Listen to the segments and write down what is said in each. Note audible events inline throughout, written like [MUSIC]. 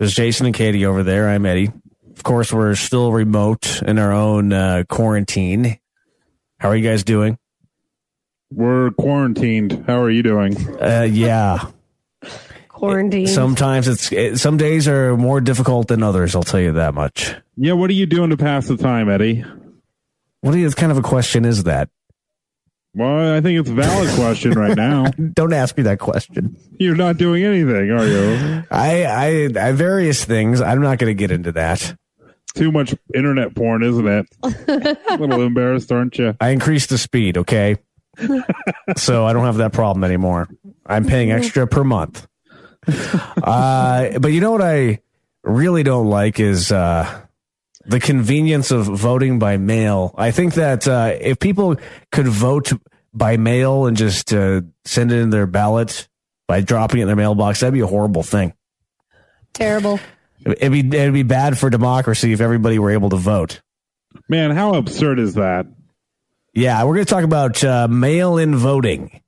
There's Jason and Katie over there. I'm Eddie. Of course, we're still remote in our own uh, quarantine. How are you guys doing? We're quarantined. How are you doing? Uh, yeah. Quarantine. Sometimes it's it, some days are more difficult than others. I'll tell you that much. Yeah, what are you doing to pass the time, Eddie? What is kind of a question is that? Well, I think it's a valid question right now. [LAUGHS] Don't ask me that question. You're not doing anything, are you? I I, I various things. I'm not going to get into that. Too much internet porn, isn't it? [LAUGHS] a little embarrassed, aren't you? I increased the speed, okay? [LAUGHS] so I don't have that problem anymore. I'm paying extra per month. Uh, but you know what I really don't like is uh, the convenience of voting by mail. I think that uh, if people could vote by mail and just uh, send in their ballot by dropping it in their mailbox, that'd be a horrible thing. Terrible. It'd be it'd be bad for democracy if everybody were able to vote. Man, how absurd is that? Yeah, we're going to talk about uh, mail-in voting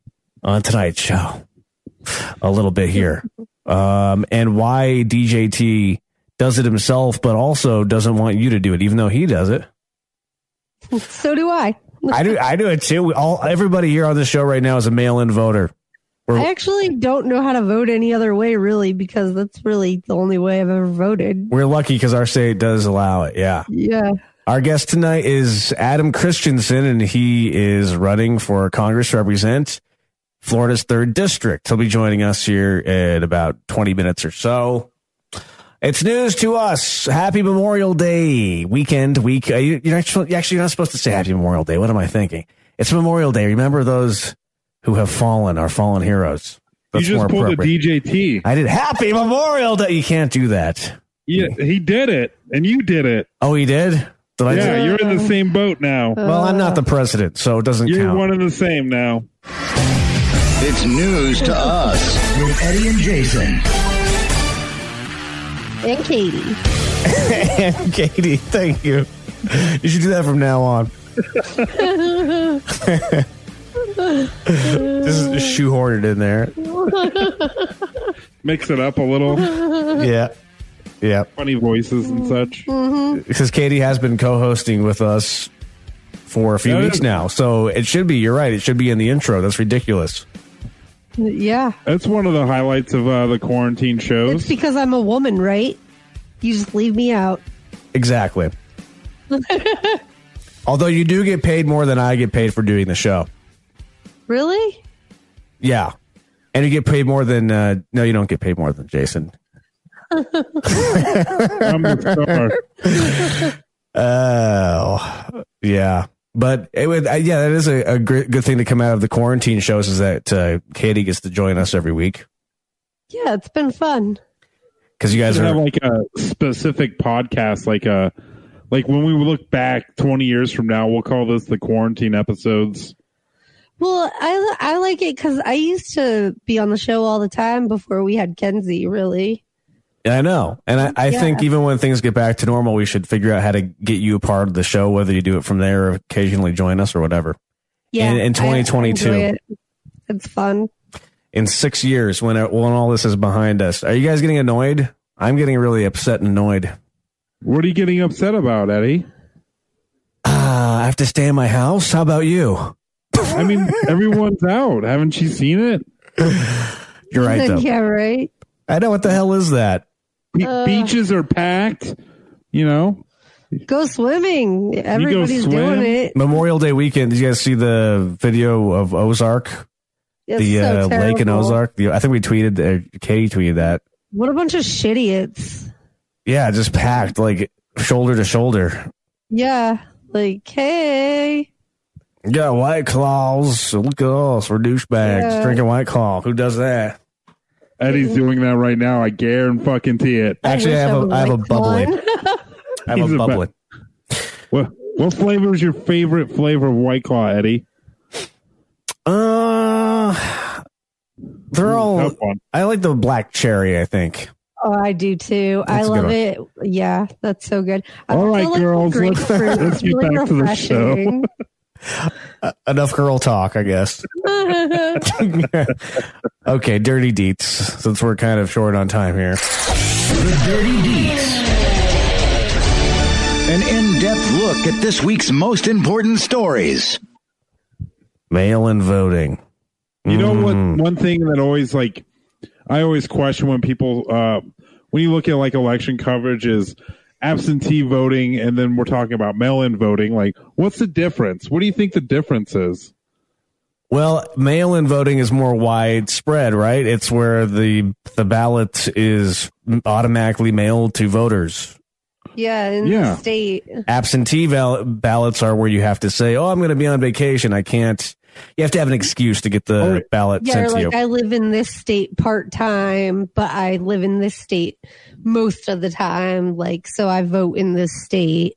on tonight's show a little bit here, um, and why DJT does it himself, but also doesn't want you to do it, even though he does it. So do I. I do. I do it too. We all everybody here on the show right now is a mail-in voter. We're- I actually don't know how to vote any other way, really, because that's really the only way I've ever voted. We're lucky because our state does allow it. Yeah. Yeah. Our guest tonight is Adam Christensen, and he is running for Congress to represent Florida's third district. He'll be joining us here in about 20 minutes or so. It's news to us. Happy Memorial Day weekend week. uh, you- You're actually, actually you're not supposed to say Happy Memorial Day. What am I thinking? It's Memorial Day. Remember those who have fallen, our fallen heroes. That's you more just pulled a. DJT. I did Happy Memorial Day. You can't do that. Yeah, he did it, and you did it. Oh, he did. Did I Yeah, do- you're in the same boat now. well, I'm not the president, so it doesn't count. You're count. one and the same now. It's news to us with Eddie and Jason. And Katie. [LAUGHS] and Katie, thank you. You should do that from now on. [LAUGHS] Just shoehorn it in there. Mix it up a little. Yeah. Yeah. Funny voices and such. Mm-hmm. Because Katie has been co hosting with us for a few That weeks is- now. So it should be, you're right. It should be in the intro. That's ridiculous. Yeah. That's one of the highlights of uh, the quarantine shows. It's shows. because I'm a woman, right? You just leave me out. Exactly. [LAUGHS] Although you do get paid more than I get paid for doing the show. Really? Yeah. And you get paid more than, uh, no, you don't get paid more than Jason. I'm the star. [LAUGHS] Oh, yeah. But it would, uh, yeah, that is a, a great, good thing to come out of the quarantine shows is that uh, Katie gets to join us every week Yeah, it's been fun. because you guys should have are. like a specific podcast, like a like when we look back twenty years from now, we'll call this the quarantine episodes. Well, I, I like it because I used to be on the show all the time before we had Kenzie, really. I know, and I, I Yeah. think even when things get back to normal, we should figure out how to get you a part of the show, whether you do it from there or occasionally join us or whatever. Yeah. In- in I- I 2022. it. It's fun. In six years, when it- when all this is behind us, are you guys getting annoyed? I'm getting really upset and annoyed. What are you getting upset about, Eddie? Ah, I have to stay in my house. How about you? I mean, [LAUGHS] everyone's out. Haven't you seen it? You're right, [LAUGHS] though. yeah, right. I know what the hell is that. Be- Uh. beaches are packed. You know, Go swimming. Everybody's swim? doing it. Memorial Day weekend. Did you guys see the video of Ozark, It's the so uh, lake in. Ozark? The, I think we tweeted, uh, Katie tweeted that. What a bunch of shitiots. Yeah, just packed like shoulder to shoulder. Yeah. Like, hey. Yeah, White Claws. Look at us. We're douchebags Yeah. drinking White Claw. Who does that? Eddie's doing that right now. I guarantee it. Actually, I, wish have a, was I have a like bubbly. one. [LAUGHS] I have He's a a ba- bubbly. What what flavor is your favorite flavor of White Claw, Eddie? Uh, they're all. I like the black cherry. I think. Oh, I do too. I That's a good love it. Yeah, that's so good. I All feel like girls, let's- [LAUGHS] let's get back to the show. refreshing. [LAUGHS] Enough girl talk, I guess. Okay, dirty deets. Since we're kind of short on time here. The Dirty Deets. An in depth look at this week's most important stories. Mail in voting. You know what? Mm. One thing that always like I always question when people uh when you look at like election coverage is absentee voting and then we're talking about mail-in voting like what's the difference what do you think the difference is Well, mail in voting is more widespread, right? It's where the the ballot is automatically mailed to voters. Yeah, in Yeah. the state. Absentee val- ballots are where you have to say, "Oh, I'm going to be on vacation. I can't." You have to have an excuse to get the Oh, ballot Yeah, sent or to like you. I live in this state part time, but I live in this state most of the time. Like, so I vote in this state.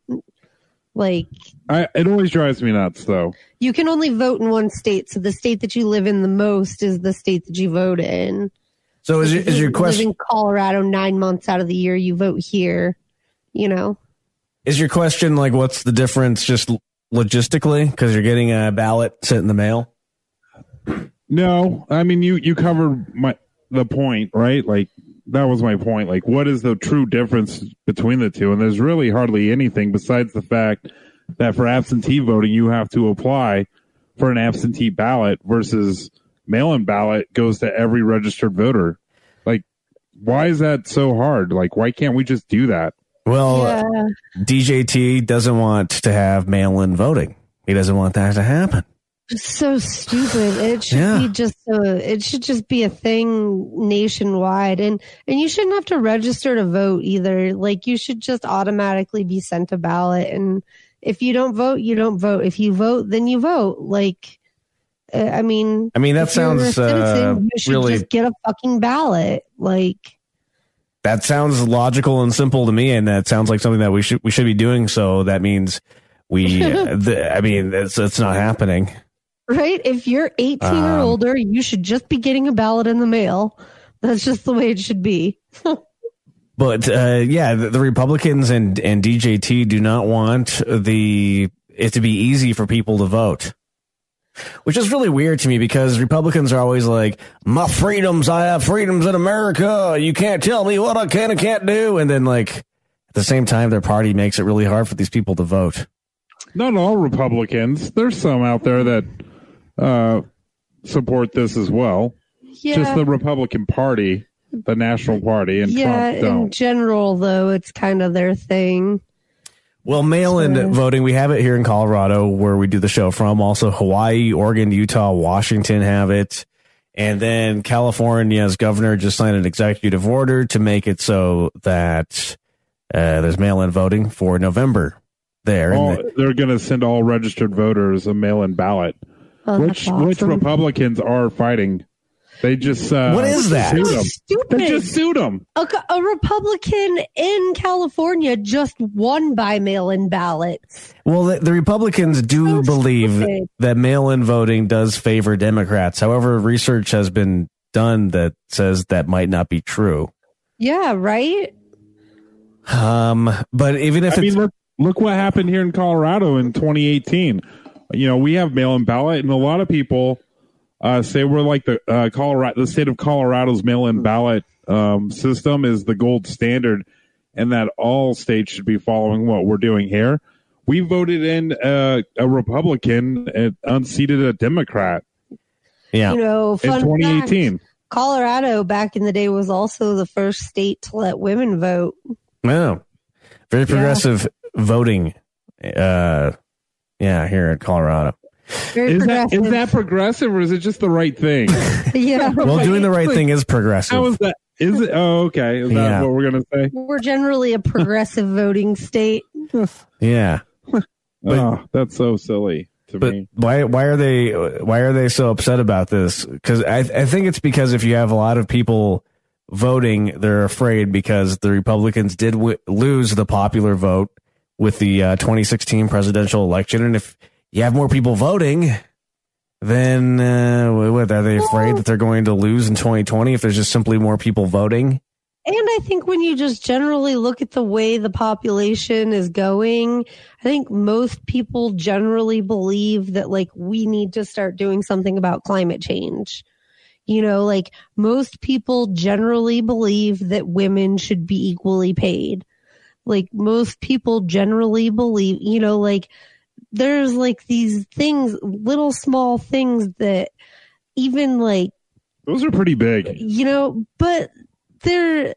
Like, I it always drives me nuts though you can only vote in one state. So the state that you live in the most is the state that you vote in. so is your, is your question live in Colorado nine months out of the year, you vote here. You know, is your question like what's the difference just logistically because you're getting a ballot sent in the mail? no i mean you you covered my the point right like that was my point like what is the true difference between the two and there's really hardly anything besides the fact that for absentee voting you have to apply for an absentee ballot versus mail-in ballot goes to every registered voter like why is that so hard like why can't we just do that Well, yeah. DJT doesn't want to have mail in voting. He doesn't want that to happen. So stupid. It should Yeah. be just a, it should just be a thing nationwide and and you shouldn't have to register to vote either. Like you should just automatically be sent a ballot and if you don't vote, you don't vote. If you vote, then you vote. Like uh, I mean, I mean, that if you're sounds uh, you should really just get a fucking ballot. Like that sounds logical and simple to me, and that sounds like something that we should we should be doing. So that means we. [LAUGHS] the, I mean, it's it's not happening. Right? If you're 18 or Um, older, you should just be getting a ballot in the mail. That's just the way it should be. [LAUGHS] But uh, yeah, the, the Republicans and and DJT do not want the it to be easy for people to vote. Which is really weird to me because Republicans are always like, "My freedoms, I have freedoms in America. You can't tell me what I can and can't do." And then, like at the same time, their party makes it really hard for these people to vote. not all republicans there's some out there that uh support this as well Yeah. just the republican party the national party and yeah, trump in don't In general, though, it's kind of their thing. Well, mail-in Sure. voting, we have it here in Colorado where we do the show from. Also, Hawaii, Oregon, Utah, Washington have it. And then California's governor just signed an executive order to make it so that uh, there's mail-in voting for November there. And all, the- they're going to send all registered voters a mail-in ballot Oh, which that's which awesome. Republicans are fighting. They just uh, What is that? Sued them. stupid. They just sued them. a, a Republican in California just won by mail-in ballots. well, the, the Republicans do So believe stupid. that mail-in voting does favor Democrats. However, research has been done that says that might not be true. Yeah, right. Um, but even if I it's mean, look, look what happened here in Colorado in 2018. You know, we have mail-in ballot, and a lot of people uh, say we're like the uh, Colorado, the state of Colorado's mail-in ballot um, system is the gold standard, and that all states should be following what we're doing here. We voted in uh, a Republican and unseated a Democrat yeah. You know, in 2018. fact, Colorado back in the day was also the first state to let women vote. No. Very progressive voting. Uh, yeah, here in Colorado. Very Is that progressive. that progressive or is it just the right thing? [LAUGHS] yeah. Well, doing the right thing is progressive. is that? Is it? Oh, okay. Is that Yeah. what we're gonna say? We're generally a progressive [LAUGHS] voting state. Yeah. [LAUGHS] But- oh, that's so silly to But me. why why are they why are they so upset about this? Because I I think it's because if you have a lot of people voting, they're afraid because the Republicans did w- lose the popular vote with the uh, 2016 presidential election, and if you have more people voting, then uh, what are they afraid that they're going to lose in 2020 if there's just simply more people voting? And I think when you just generally look at the way the population is going, I think most people generally believe that like we need to start doing something about climate change. You know, like most people generally believe that women should be equally paid. Like most people generally believe, you know, like there's like these things, little small things that even like, Those are pretty big. you know, but they're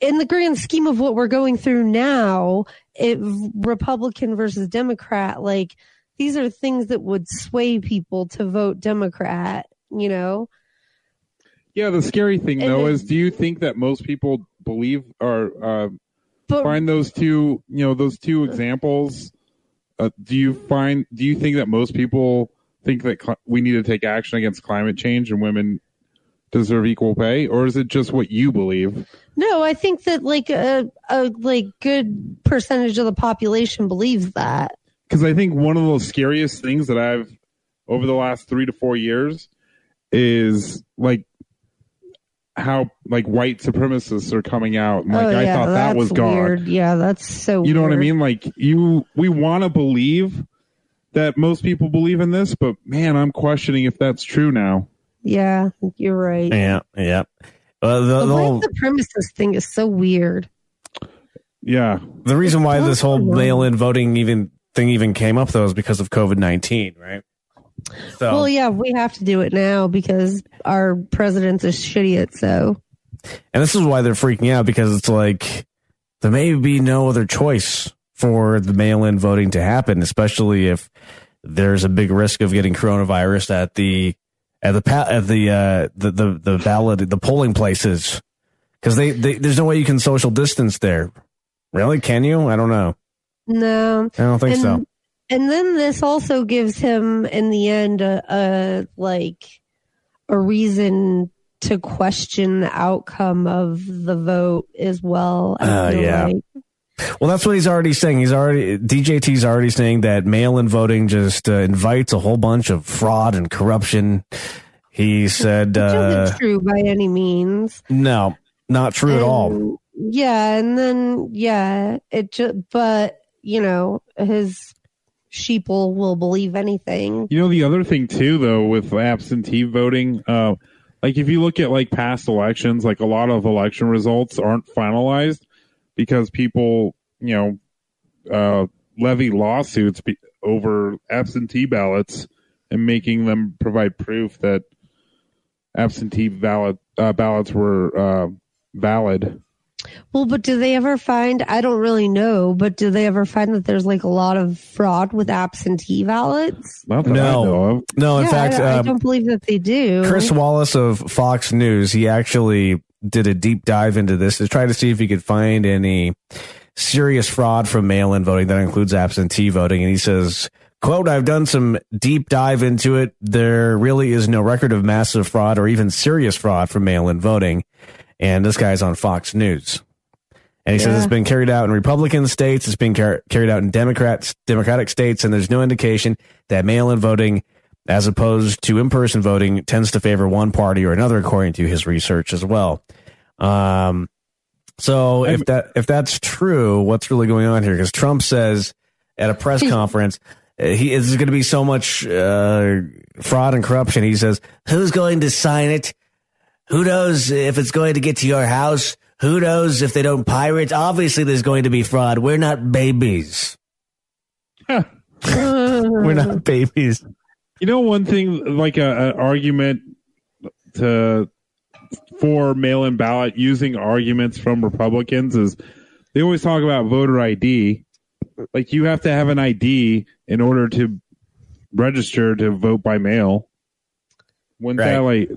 in the grand scheme of what we're going through now, it Republican versus Democrat, like these are things that would sway people to vote Democrat, you know? Yeah, the scary thing And though is, do you think that most people believe or uh, But find those two, you know, those two examples? Uh, do you find? Do you think that most people think that cl- we need to take action against climate change and women deserve equal pay, or is it just what you believe? no, I think that like a, a like good percentage of the population believes that. Because I think one of the scariest things that I've over the last three to four years is like how like white supremacists are coming out. And, like oh I thought that was gone. weird. Yeah, that's so. You know what I mean? Like you, we want to believe that most people believe in this, but man, I'm questioning if that's true now. Yeah, you're right. Yeah, yeah. Uh, the, The the, white whole, supremacist thing is so weird. Yeah, the reason why this whole mail-in voting even thing even came up though is because of COVID nineteen, right? So Well, yeah, we have to do it now because our president's is shitty at so. And this is why they're freaking out because it's like there may be no other choice for the mail in voting to happen, especially if there's a big risk of getting coronavirus at the at the at the uh the the, the ballot the polling places because they, they there's no way you can social distance there. Really? Can you? I don't know. No. I don't think and, so. And then this also gives him, in the end, a, a like a reason to question the outcome of the vote as well. Uh, yeah. like. Well, that's what he's already saying. He's already DJT's already saying that mail-in voting just uh, invites a whole bunch of fraud and corruption. He said, Which uh, true by any means. "No, not true at all." Yeah, and then yeah, it just but you know his sheeple will believe anything. you know the other thing too, though, with absentee voting, uh, like if you look at like past elections, like a lot of election results aren't finalized because people, you know, uh, levy lawsuits be- over absentee ballots and making them provide proof that absentee ballot uh, ballots were uh, valid. Well, but do they ever find? I don't really know, but do they ever find that there's like a lot of fraud with absentee ballots? Not that I No. No, in yeah, fact, I, I um, don't believe that they do. Chris Wallace of Fox News, he actually did a deep dive into this to try to see if he could find any serious fraud from mail-in voting that includes absentee voting. And he says, quote, I've done some deep dive into it. There really is no record of massive fraud or even serious fraud from mail-in voting. And this guy's on Fox News. And he says it's been carried out in Republican states, it's been car- carried out in Democrats, Democratic states, and there's no indication that mail-in voting, as opposed to in-person voting, tends to favor one party or another, according to his research as well. Um, so if that if that's true, what's really going on here? Because Trump says at a press conference, uh, he is going to be so much uh, fraud and corruption. He says, "Who's going to sign it? Who knows if it's going to get to your house? Who knows if they don't pirate? Obviously, there's going to be fraud. We're not babies. [LAUGHS] We're not babies." You know, one thing like a, an argument to for mail-in ballot using arguments from Republicans is they always talk about voter ID. Like you have to have an ID in order to register to vote by mail. Wouldn't that like?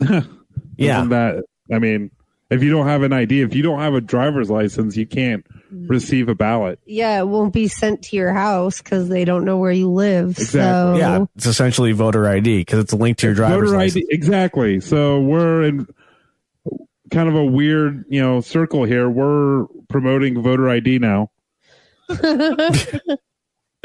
[LAUGHS] Yeah. Isn't that I mean, if you don't have an ID, if you don't have a driver's license, you can't mm-hmm. receive a ballot. yeah, it won't be sent to your house because they don't know where you live. Exactly. So Yeah, it's essentially voter ID because it's linked to your driver's voter license. ID exactly. So we're in kind of a weird, you know, circle here. We're promoting voter ID now. just,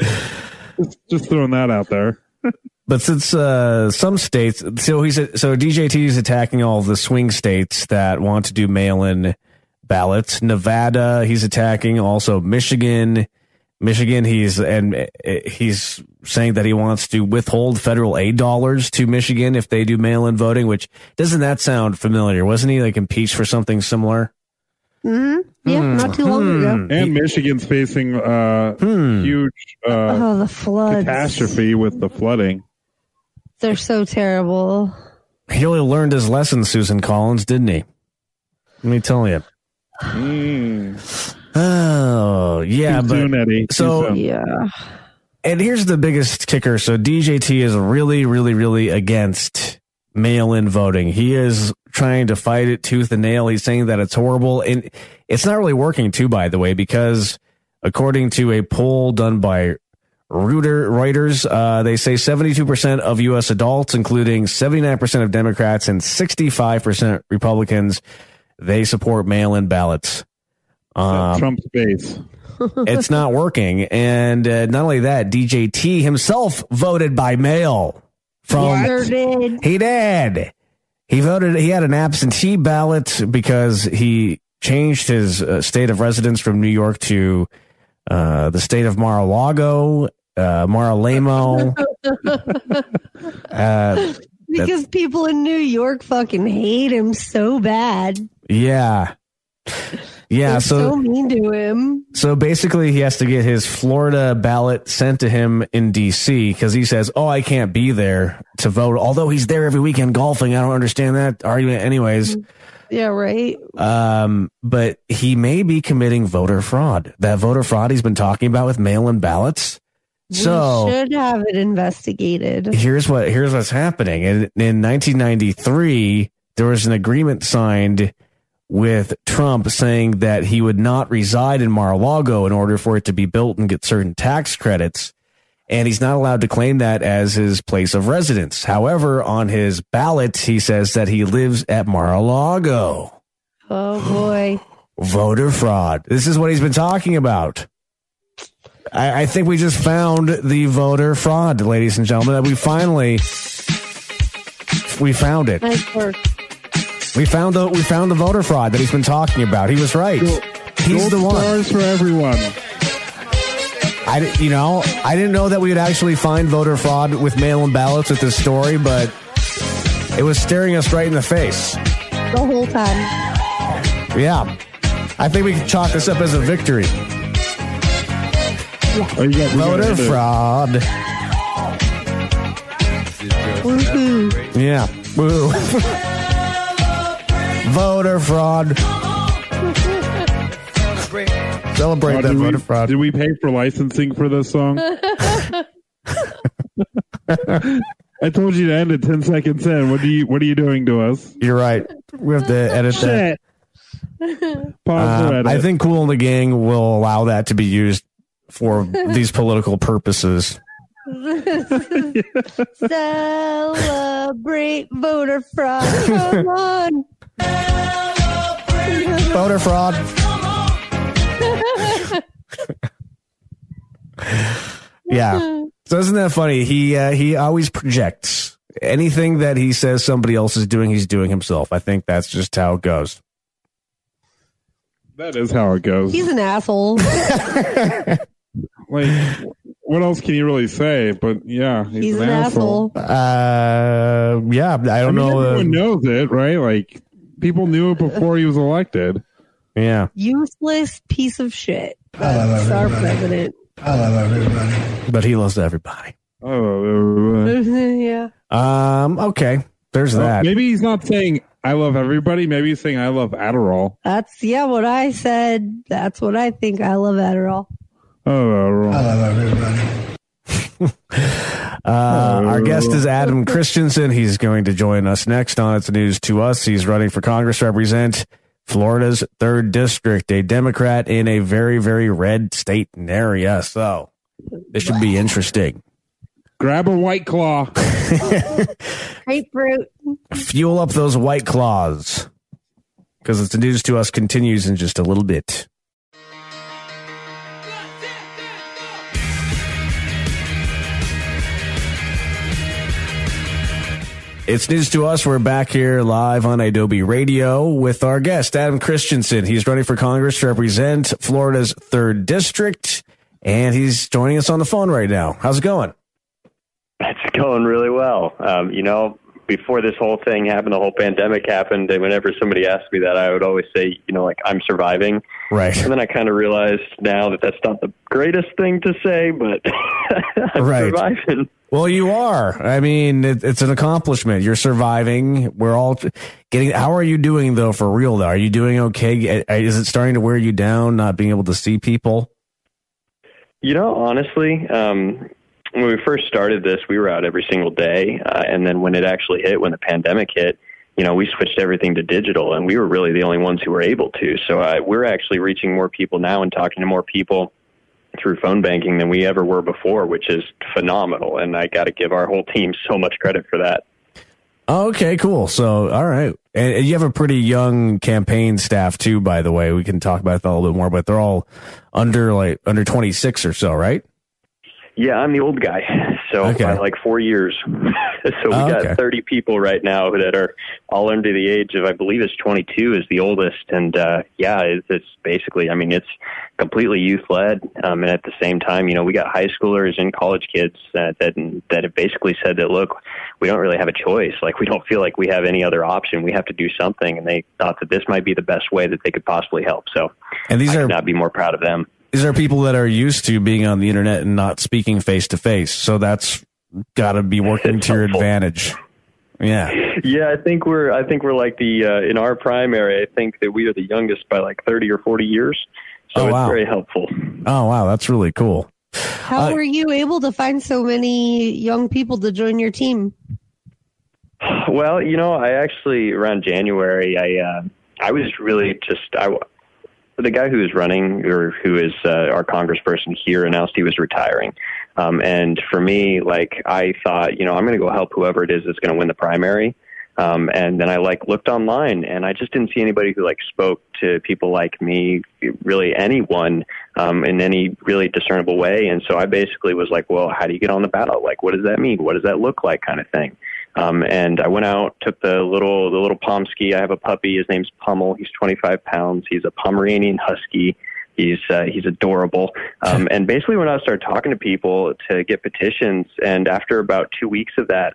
[LAUGHS] [LAUGHS] just throwing that out there. [LAUGHS] But since uh, some states, so he's so DJT is attacking all the swing states that want to do mail-in ballots. Nevada, he's attacking also Michigan, Michigan, he's and uh, he's saying that he wants to withhold federal aid dollars to Michigan if they do mail-in voting. Which doesn't that sound familiar? Wasn't he like impeached for something similar? hmm Yeah, Hmm. not too long ago. And Michigan's facing uh, Hmm. huge uh, Oh, the floods. catastrophe with the flooding. They're so terrible. He really learned his lesson, Susan Collins, didn't he? Let me tell you. Mm. Oh, yeah, Too but soon, Eddie. Too so- soon. Yeah. and here's the biggest kicker. So DJT is really, really, really against mail-in voting. He is trying to fight it tooth and nail. He's saying that it's horrible, and it's not really working too, by the way, because according to a poll done by Reuter, Reuters, uh, they say 72% of U.S. adults, including 79% of Democrats and 65% Republicans, they support mail-in ballots. Um, Trump's base. [LAUGHS] it's not working. And uh, not only that, DJT himself voted by mail from did. he did. He voted. He had an absentee ballot because he changed his uh, state of residence from New York to uh, the state of Mar-a-Lago, uh, Mar-a-Lamo. [LAUGHS] uh, Because people in New York fucking hate him so bad. yeah, yeah. They're So so mean to him. So basically, he has to get his Florida ballot sent to him in D.C. because he says, "Oh, I can't be there to vote." Although he's there every weekend golfing, I don't understand that argument. Anyways, Yeah, right. um, but he may be committing voter fraud. That voter fraud he's been talking about with mail-in ballots. So should have it investigated. here's what here's what's happening. In, in 1993, there was an agreement signed with Trump saying that he would not reside in Mar-a-Lago in order for it to be built and get certain tax credits. And he's not allowed to claim that as his place of residence. However, on his ballot, he says that he lives at Mar-a-Lago. Oh boy. [GASPS] Voter fraud. This is what he's been talking about. I, I think we just found the voter fraud, ladies and gentlemen. That we finally we found it. Nice work. We found the we found the voter fraud that he's been talking about. He was right. He's Gold the one. stars for everyone. I you know I didn't know that we would actually find voter fraud with mail-in ballots with this story, but it was staring us right in the face. The whole time. Yeah, I think we can chalk this up as a victory. Oh, you got, we got Voter into it. fraud. Woohoo. Yeah. Woo. [LAUGHS] Voter fraud. Celebrate Oh, that did, we, voter fraud. did we pay for licensing for this song? [LAUGHS] I told you to end it ten seconds in. What do you What are you doing to us? You're right. We have to [LAUGHS] edit that. Pause Uh, edit. I think Kool and the Gang will allow that to be used for these political purposes. [LAUGHS] Celebrate voter fraud. Come on. Voter fraud. [LAUGHS] Yeah. So isn't that funny? He uh, he always projects anything that he says somebody else is doing. He's doing himself. I think that's just how it goes. that is how it goes. He's an asshole. [LAUGHS] like, what else can you really say? But yeah, he's, He's an asshole. Uh, yeah. I don't I mean, know. uh, everyone knows it, right? Like, people knew it before he was elected. Yeah. Useless piece of shit. That's our president. I love everybody. But he loves everybody. Oh, [LAUGHS] uh, yeah. Um. Okay. There's that. maybe he's not saying I love everybody. Maybe he's saying I love Adderall. That's yeah, what I said. That's what I think. I love Adderall. Oh, [LAUGHS] Uh, our guest is Adam Christensen. He's going to join us next on It's News to Us. He's running for Congress, to represent Florida's third district, a Democrat in a very, very red state and area. So this should be interesting. grab a white claw. [LAUGHS] Grapefruit. Fuel up those white claws because It's News to Us continues in just a little bit. It's news to us. We're back here live on Adobe Radio with our guest, Adam Christensen. He's running for Congress to represent Florida's third district, and he's joining us on the phone right now. How's it going? It's going really well. Um, you know, before this whole thing happened, the whole pandemic happened, and whenever somebody asked me that, I would always say, you know, like I'm surviving. Right. And then I kind of realized now that that's not the greatest thing to say, but [LAUGHS] I'm Right. surviving. Well, you are. I mean, it, it's an accomplishment. You're surviving. We're all getting. How are you doing though? For real though, are you doing okay? Is it starting to wear you down? Not being able to see people. You know, honestly, um, when we first started this, we were out every single day, uh, and then when it actually hit, when the pandemic hit, you know, we switched everything to digital, and we were really the only ones who were able to. So uh, we're actually reaching more people now and talking to more people through phone banking than we ever were before, which is phenomenal. And I got to give our whole team so much credit for that. Oh, okay, cool. So, all right, and you have a pretty young campaign staff too. By the way, we can talk about that a little bit more. But they're all under like under twenty six or so, right? Yeah, I'm the old guy. So Okay. by like four years. [LAUGHS] so we Oh, got okay. 30 people right now that are all under the age of, I believe it's 22 is the oldest. And, uh, yeah, it's, it's basically, I mean, it's completely youth led. Um, and at the same time, you know, we got high schoolers and college kids uh, that, that have basically said that, look, we don't really have a choice. Like, we don't feel like we have any other option. We have to do something. And they thought that this might be the best way that they could possibly help. So And these I are not be more proud of them. These are people that are used to being on the internet and not speaking face to face. So that's got to be working It's to your advantage. Yeah. Yeah, I think we're I think we're like the uh, in our primary. I think that we are the youngest by like thirty or forty years. So Oh, it's very helpful. Oh wow, that's really cool. How Uh, were you able to find so many young people to join your team? Well, you know, I actually around January, I uh, I was really just I the guy who is running or who is uh, our congressperson here announced he was retiring. Um, and for me, like I thought, you know, I'm going to go help whoever it is that's going to win the primary. Um, and then I like looked online and I just didn't see anybody who like spoke to people like me, really anyone, um, in any really discernible way. And so I basically was like, well, how do you get on the ballot? Like, what does that mean? What does that look like kind of thing? Um, and I went out, took the little, the little Pomsky. I have a puppy. His name's Pummel. He's 25 pounds. He's a Pomeranian Husky. He's, uh, he's adorable. Um, [LAUGHS] and basically when I started talking to people to get petitions. And after about two weeks of that,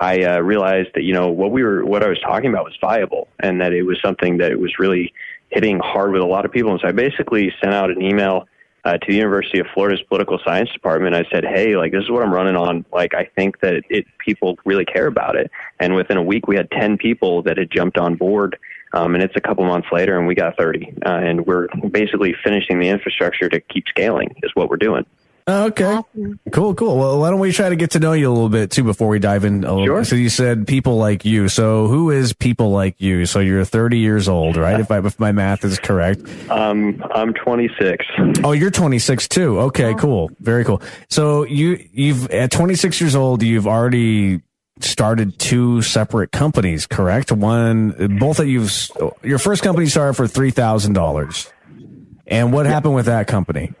I uh, realized that you know what we were what I was talking about was viable and that it was something that was really hitting hard with a lot of people. And so I basically sent out an email uh, to the University of Florida's political science department. I said, "Hey, like this is what I'm running on. Like I think that it people really care about it." And within a week, we had ten people that had jumped on board. Um, and it's a couple months later, and we got 30. Uh, and we're basically finishing the infrastructure to keep scaling, is what we're doing. Oh, Okay. Awesome. Cool, cool. Well, why don't we try to get to know you a little bit too before we dive in? A little Sure. So you said people like you. So who is people like you? So you're 30 years old, right? If, I, if my math is correct. Um, I'm 26. Oh, you're 26 too. Okay, cool. Very cool. So you, you've, at 26 years old, you've already started two separate companies, correct? One, both that you've, your first company started for $3,000. And what happened with that company?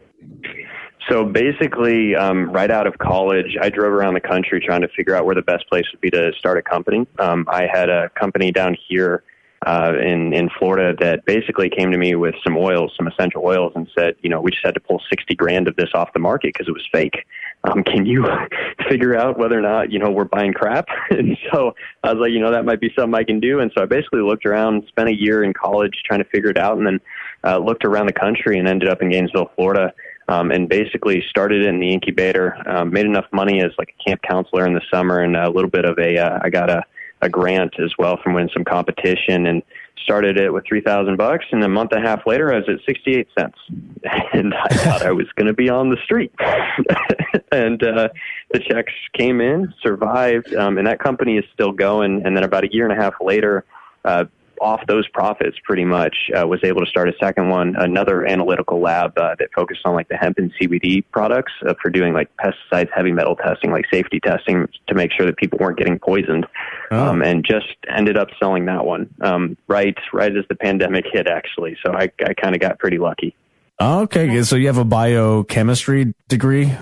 So basically, um, right out of college, I drove around the country trying to figure out where the best place would be to start a company. Um, I had a company down here uh, in in Florida that basically came to me with some oils, some essential oils, and said, you know, we just had to pull sixty grand of this off the market because it was fake. Um, can you [LAUGHS] figure out whether or not you know we're buying crap? [LAUGHS] And so I was like, you know, that might be something I can do. And so I basically looked around, spent a year in college trying to figure it out, and then uh, looked around the country and ended up in Gainesville, Florida um, and basically started it in the incubator. Um, made enough money as like a camp counselor in the summer, and a little bit of a. Uh, I got a a grant as well from winning some competition, and started it with three thousand bucks. And a month and a half later, I was at sixty eight cents, [LAUGHS] and I thought I was going to be on the street. [LAUGHS] and uh, the checks came in, survived, um, and that company is still going. And then about a year and a half later. Uh, off those profits pretty much uh, was able to start a second one another analytical lab uh, that focused on like the hemp and cbd products uh, for doing like pesticides heavy metal testing like safety testing to make sure that people weren't getting poisoned Oh. um, and just ended up selling that one um, right right as the pandemic hit actually so i, I kind of got pretty lucky Okay, so you have a biochemistry degree?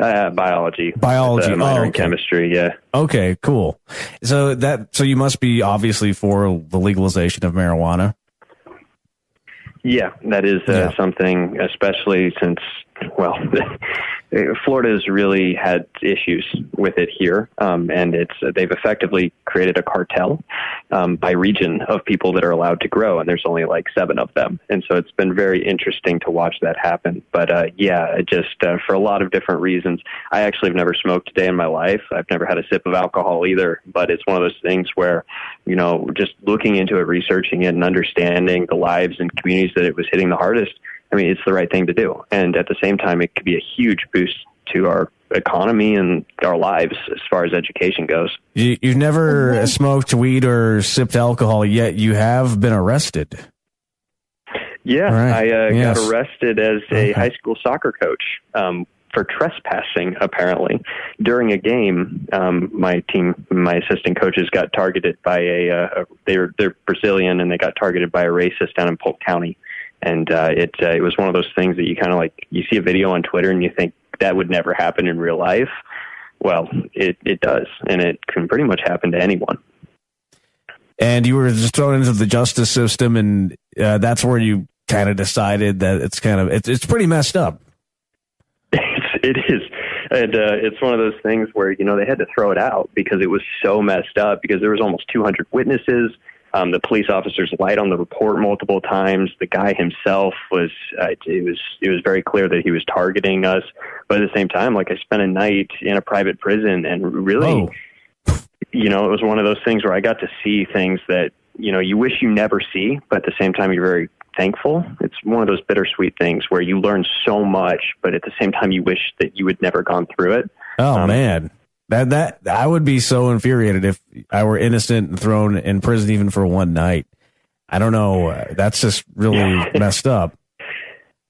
Uh, biology Biology. With minor Oh, in chemistry yeah Okay, cool. So that so you must be obviously for the legalization of marijuana. Yeah, that is uh, Yeah. something, especially since, well, [LAUGHS] Florida has really had issues with it here, um, and it's they've effectively created a cartel um, by region of people that are allowed to grow, and there's only like seven of them, and so it's been very interesting to watch that happen. But uh, yeah, just uh, for a lot of different reasons. I actually have never smoked a day in my life. I've never had a sip of alcohol either, but it's one of those things where you know, just looking into it, researching it, and understanding the lives and communities that it was hitting the hardest. I mean, it's the right thing to do. And at the same time, it could be a huge boost to our economy and our lives as far as education goes. You, you've never smoked weed or sipped alcohol yet. You have been arrested. Yeah, Right. I uh, Yes. got arrested as Okay. a high school soccer coach um, for trespassing. Apparently, during a game, um, my team, my assistant coaches, got targeted by a. Uh, a they were they're Brazilian and they got targeted by a racist down in Polk County, and uh, it uh, it was one of those things that you kind of like you see a video on Twitter and you think that would never happen in real life. Well, it it does, and it can pretty much happen to anyone. And you were just thrown into the justice system, and uh, that's where you kind of decided that it's kind of it's, it's pretty messed up. It's, [LAUGHS] it is. And uh, it's one of those things where, you know, they had to throw it out because it was so messed up because there was almost 200 witnesses. Um, the police officers lied on the report multiple times. The guy himself was, uh, it was, it was very clear that he was targeting us. But at the same time, like I spent a night in a private prison and really, Oh, you know, it was one of those things where I got to see things that, you know, you wish you never see, but at the same time, you're very thankful. It's one of those bittersweet things where you learn so much, but at the same time, you wish that you had never gone through it. oh Um, man, that that I would be so infuriated if I were innocent and thrown in prison even for one night. I don't know. Uh, that's just really [LAUGHS] messed up.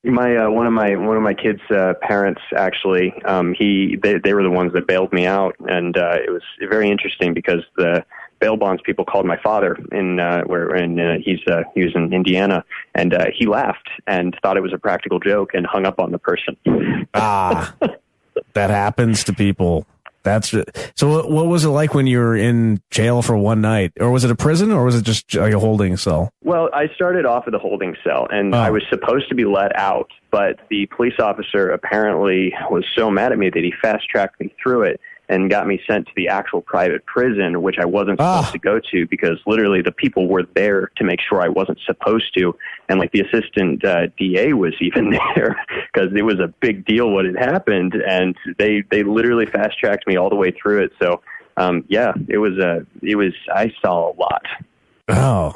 My uh, one of my one of my kids' uh, parents actually, um, he they, they were the ones that bailed me out, and uh, it was very interesting because the bail bonds people called my father in uh, where and uh, he's uh, he was in Indiana, and uh, he laughed and thought it was a practical joke and hung up on the person. Ah, [LAUGHS] that happens to people. That's so. What, what was it like when you were in jail for one night, or was it a prison, or was it just like a holding cell? Well, I started off at the holding cell, and Oh. I was supposed to be let out, but the police officer apparently was so mad at me that he fast tracked me through it and got me sent to the actual private prison, which I wasn't Ah. supposed to go to because literally the people were there to make sure I wasn't supposed to, and like the assistant uh, DA was [LAUGHS] even there because it was a big deal what had happened, and they they literally fast tracked me all the way through it. So. Um, yeah, it was a, it was, I saw a lot. Oh,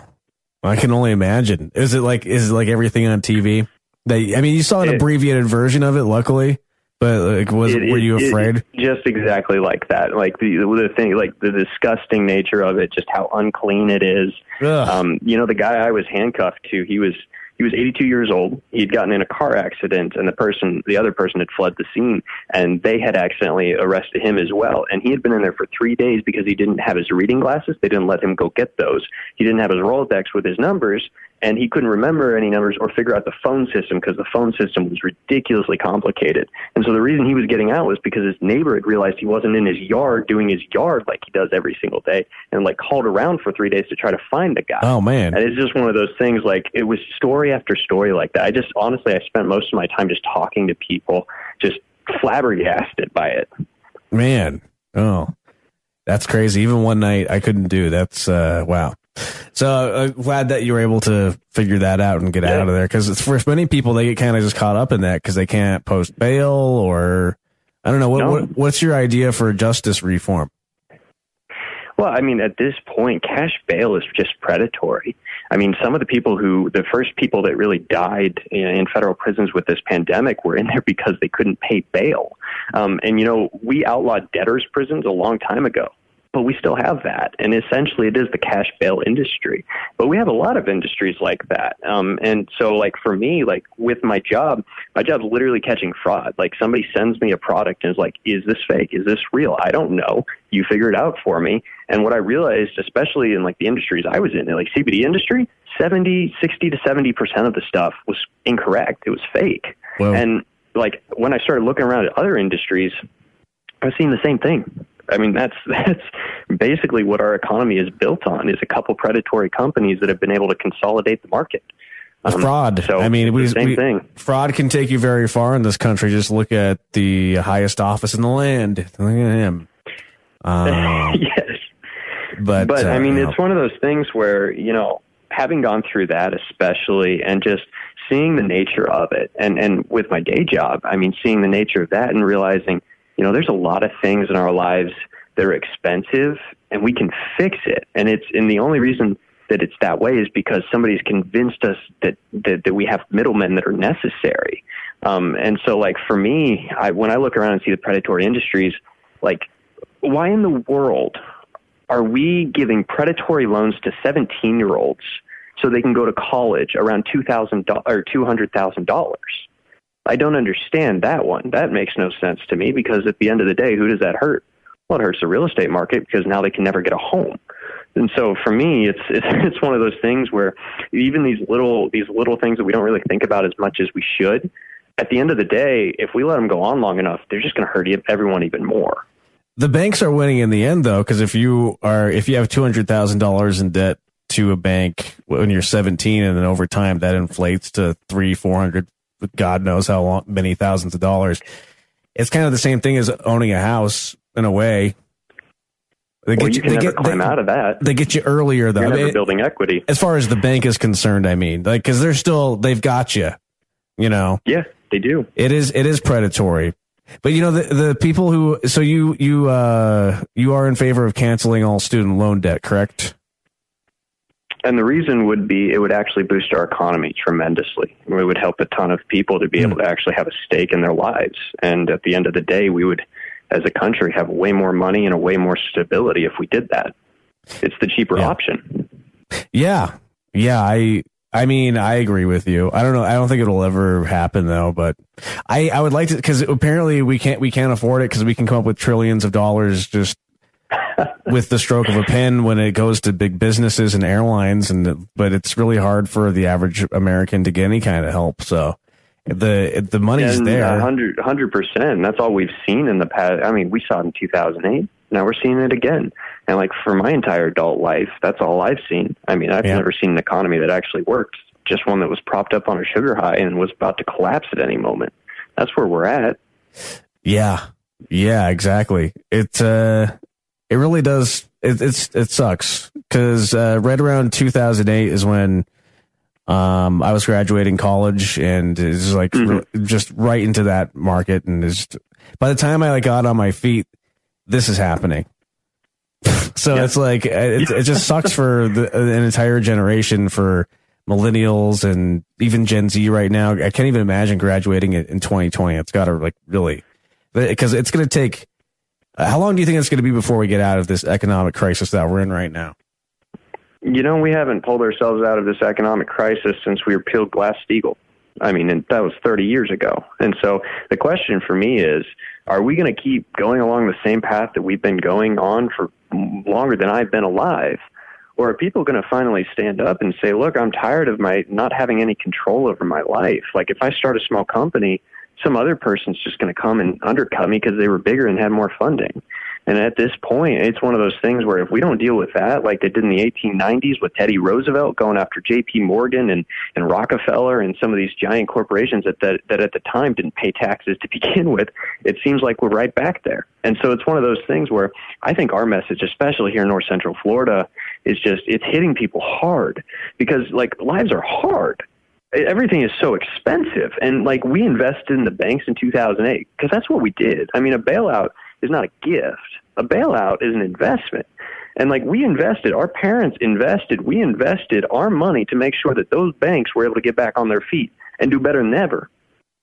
I can only imagine. Is it like is it like everything on TV? They, I mean, you saw an It- abbreviated version of it, luckily. But like, was It- were it- you it- afraid? just exactly like that. Like the the thing, like the disgusting nature of it, just how unclean it is. Ugh. Um, you know, the guy I was handcuffed to, he was he was 82 years old. He'd gotten in a car accident, and the person, the other person, had fled the scene, and they had accidentally arrested him as well. And he had been in there for three days because he didn't have his reading glasses. They didn't let him go get those. He didn't have his Rolodex with his numbers, and he couldn't remember any numbers or figure out the phone system because the phone system was ridiculously complicated. And so the reason he was getting out was because his neighbor had realized he wasn't in his yard doing his yard like he does every single day, and like called around for three days to try to find the guy. Oh man, And it's just one of those things like it was story after story like that. I just honestly I spent most of my time just talking to people, just flabbergasted by it. man. Oh, that's crazy. Even one night I couldn't do. That's uh, wow. So uh, glad that you were able to figure that out and get Yeah. out of there. Because for many people, they get kind of just caught up in that because they can't post bail or I don't know. What, No. what what's your idea for justice reform? Well, I mean, at this point, cash bail is just predatory. I mean, some of the people who, the first people that really died in, in federal prisons with this pandemic were in there because they couldn't pay bail. Um, and, you know, we outlawed debtors' prisons a long time ago. But we still have that, and essentially, it is the cash bail industry. But we have a lot of industries like that, um, and so, like for me, like with my job, my job's literally catching fraud. Like somebody sends me a product and is like, "Is this fake? Is this real?" I don't know. You figure it out for me. And what I realized, especially in like the industries I was in, like CBD industry, 70, 60 to 70% of the stuff was incorrect. It was fake. Well, And like when I started looking around at other industries, I was seeing the same thing. I mean, that's [LAUGHS] that's basically what our economy is built on: is a couple predatory companies that have been able to consolidate the market. Um, fraud. So I mean, we, same we- thing. fraud can take you very far in this country. Just look at the highest office in the land. Look at him. [LAUGHS] Um, yes. but but uh, I mean, you know, it's one of those things where you know, having gone through that, especially, and just seeing the nature of it, and and with my day job, I mean, seeing the nature of that and realizing, you know, there's a lot of things in our lives that are expensive, and we can fix it, and it's and the only reason that it's that way is because somebody's convinced us that that, that we have middlemen that are necessary. Um, and so, like for me, I, when I look around and see the predatory industries, like why in the world are we giving predatory loans to 17 year olds so they can go to college around $2,000 or $200,000? I don't understand that one. That makes no sense to me because at the end of the day, who does that hurt? Well, it hurts the real estate market because now they can never get a home. And so for me, it's, it's [LAUGHS] it's one of those things where even these little these little things that we don't really think about as much as we should. At the end of the day, if we let them go on long enough, they're just going to hurt everyone even more. the banks are winning in the end, though, because if you are if you have two hundred thousand dollars in debt to a bank when you're seventeen, and then over time that inflates to three, four hundred, God knows how long, many thousands of dollars. It's kind of the same thing as owning a house in a way. They Well, you can they never get, climb they, out of that. they get you earlier though. You're never building equity. as far as the bank is concerned, I mean, like because they're still they've got you. You know, Yeah, they do. it is it is predatory. But you know the the people who so you you uh you are in favor of canceling all student loan debt, correct? And the reason would be it would actually boost our economy tremendously. It would help a ton of people to be hmm. able to actually have a stake in their lives. And at the end of the day, we would, as a country, have way more money and a way more stability if we did that. It's the cheaper Yeah. option. Yeah. Yeah, I I mean, I agree with you. I don't know. I don't think it'll ever happen though, but I I would like to cuz apparently we can't we can't afford it cuz we can come up with trillions of dollars just with the stroke of a pen when it goes to big businesses and airlines and but it's really hard for the average American to get any kind of help. So the the money's and there. a hundred hundred percent. That's all we've seen in the past. I mean, we saw it in 2008. Now we're seeing it again. And like for my entire adult life, that's all I've seen. I mean, I've Yeah. never seen an economy that actually worked. Just one that was propped up on a sugar high and was about to collapse at any moment. That's where we're at. Yeah. Yeah, exactly. It, uh, it really does. It, it's, it sucks because, uh, right around 2008 is when, um, I was graduating college and it's like re- just right into that market. And it's, by the time I like got on my feet, this is happening. [LAUGHS] so it's like, it, it just [LAUGHS] sucks for the, an entire generation for millennials and even Gen Z right now. I can't even imagine graduating in in 2020. It's got to like really, because it's going to take. How long do you think it's going to be before we get out of this economic crisis that we're in right now? You know, we haven't pulled ourselves out of this economic crisis since we repealed Glass Steagall. I mean, and that was 30 years ago. And so the question for me is, are we going to keep going along the same path that we've been going on for longer than I've been alive? Or are people going to finally stand up and say, look, I'm tired of my not having any control over my life. Like if I start a small company, some other person's just going to come and undercut me because they were bigger and had more funding. And at this point, it's one of those things where if we don't deal with that, like they did in the 1890s with Teddy Roosevelt going after J.P. Morgan and, and Rockefeller and some of these giant corporations that, that, that at the time didn't pay taxes to [LAUGHS] begin with, it seems like we're right back there. And so it's one of those things where I think our message, especially here in North Central Florida, is just it's hitting people hard because like lives are hard everything is so expensive. And like we invested in the banks in 2008 because that's what we did. I mean a bailout is not a gift. A bailout is an investment. And like we invested our parents invested we invested our money to make sure that those banks were able to get back on their feet and do better than ever.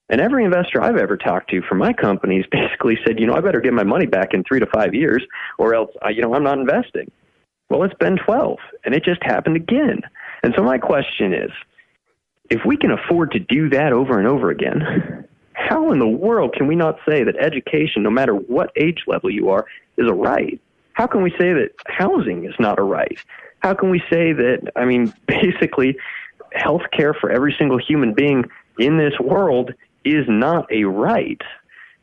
And every investor I've ever talked to from my companies [LAUGHS] basically said, you know, I better get my money back in three to five years, or else, uh, you know, I'm not investing. Well, it's been 12, and it just happened again. And so my question is, if we can afford to do that over and over again, how in the world can we not say that education, no matter what age level you are, is a right? How can we say that housing is not a right? How can we say that, I mean, [LAUGHS] basically, health care for every single human being in this world is not a right?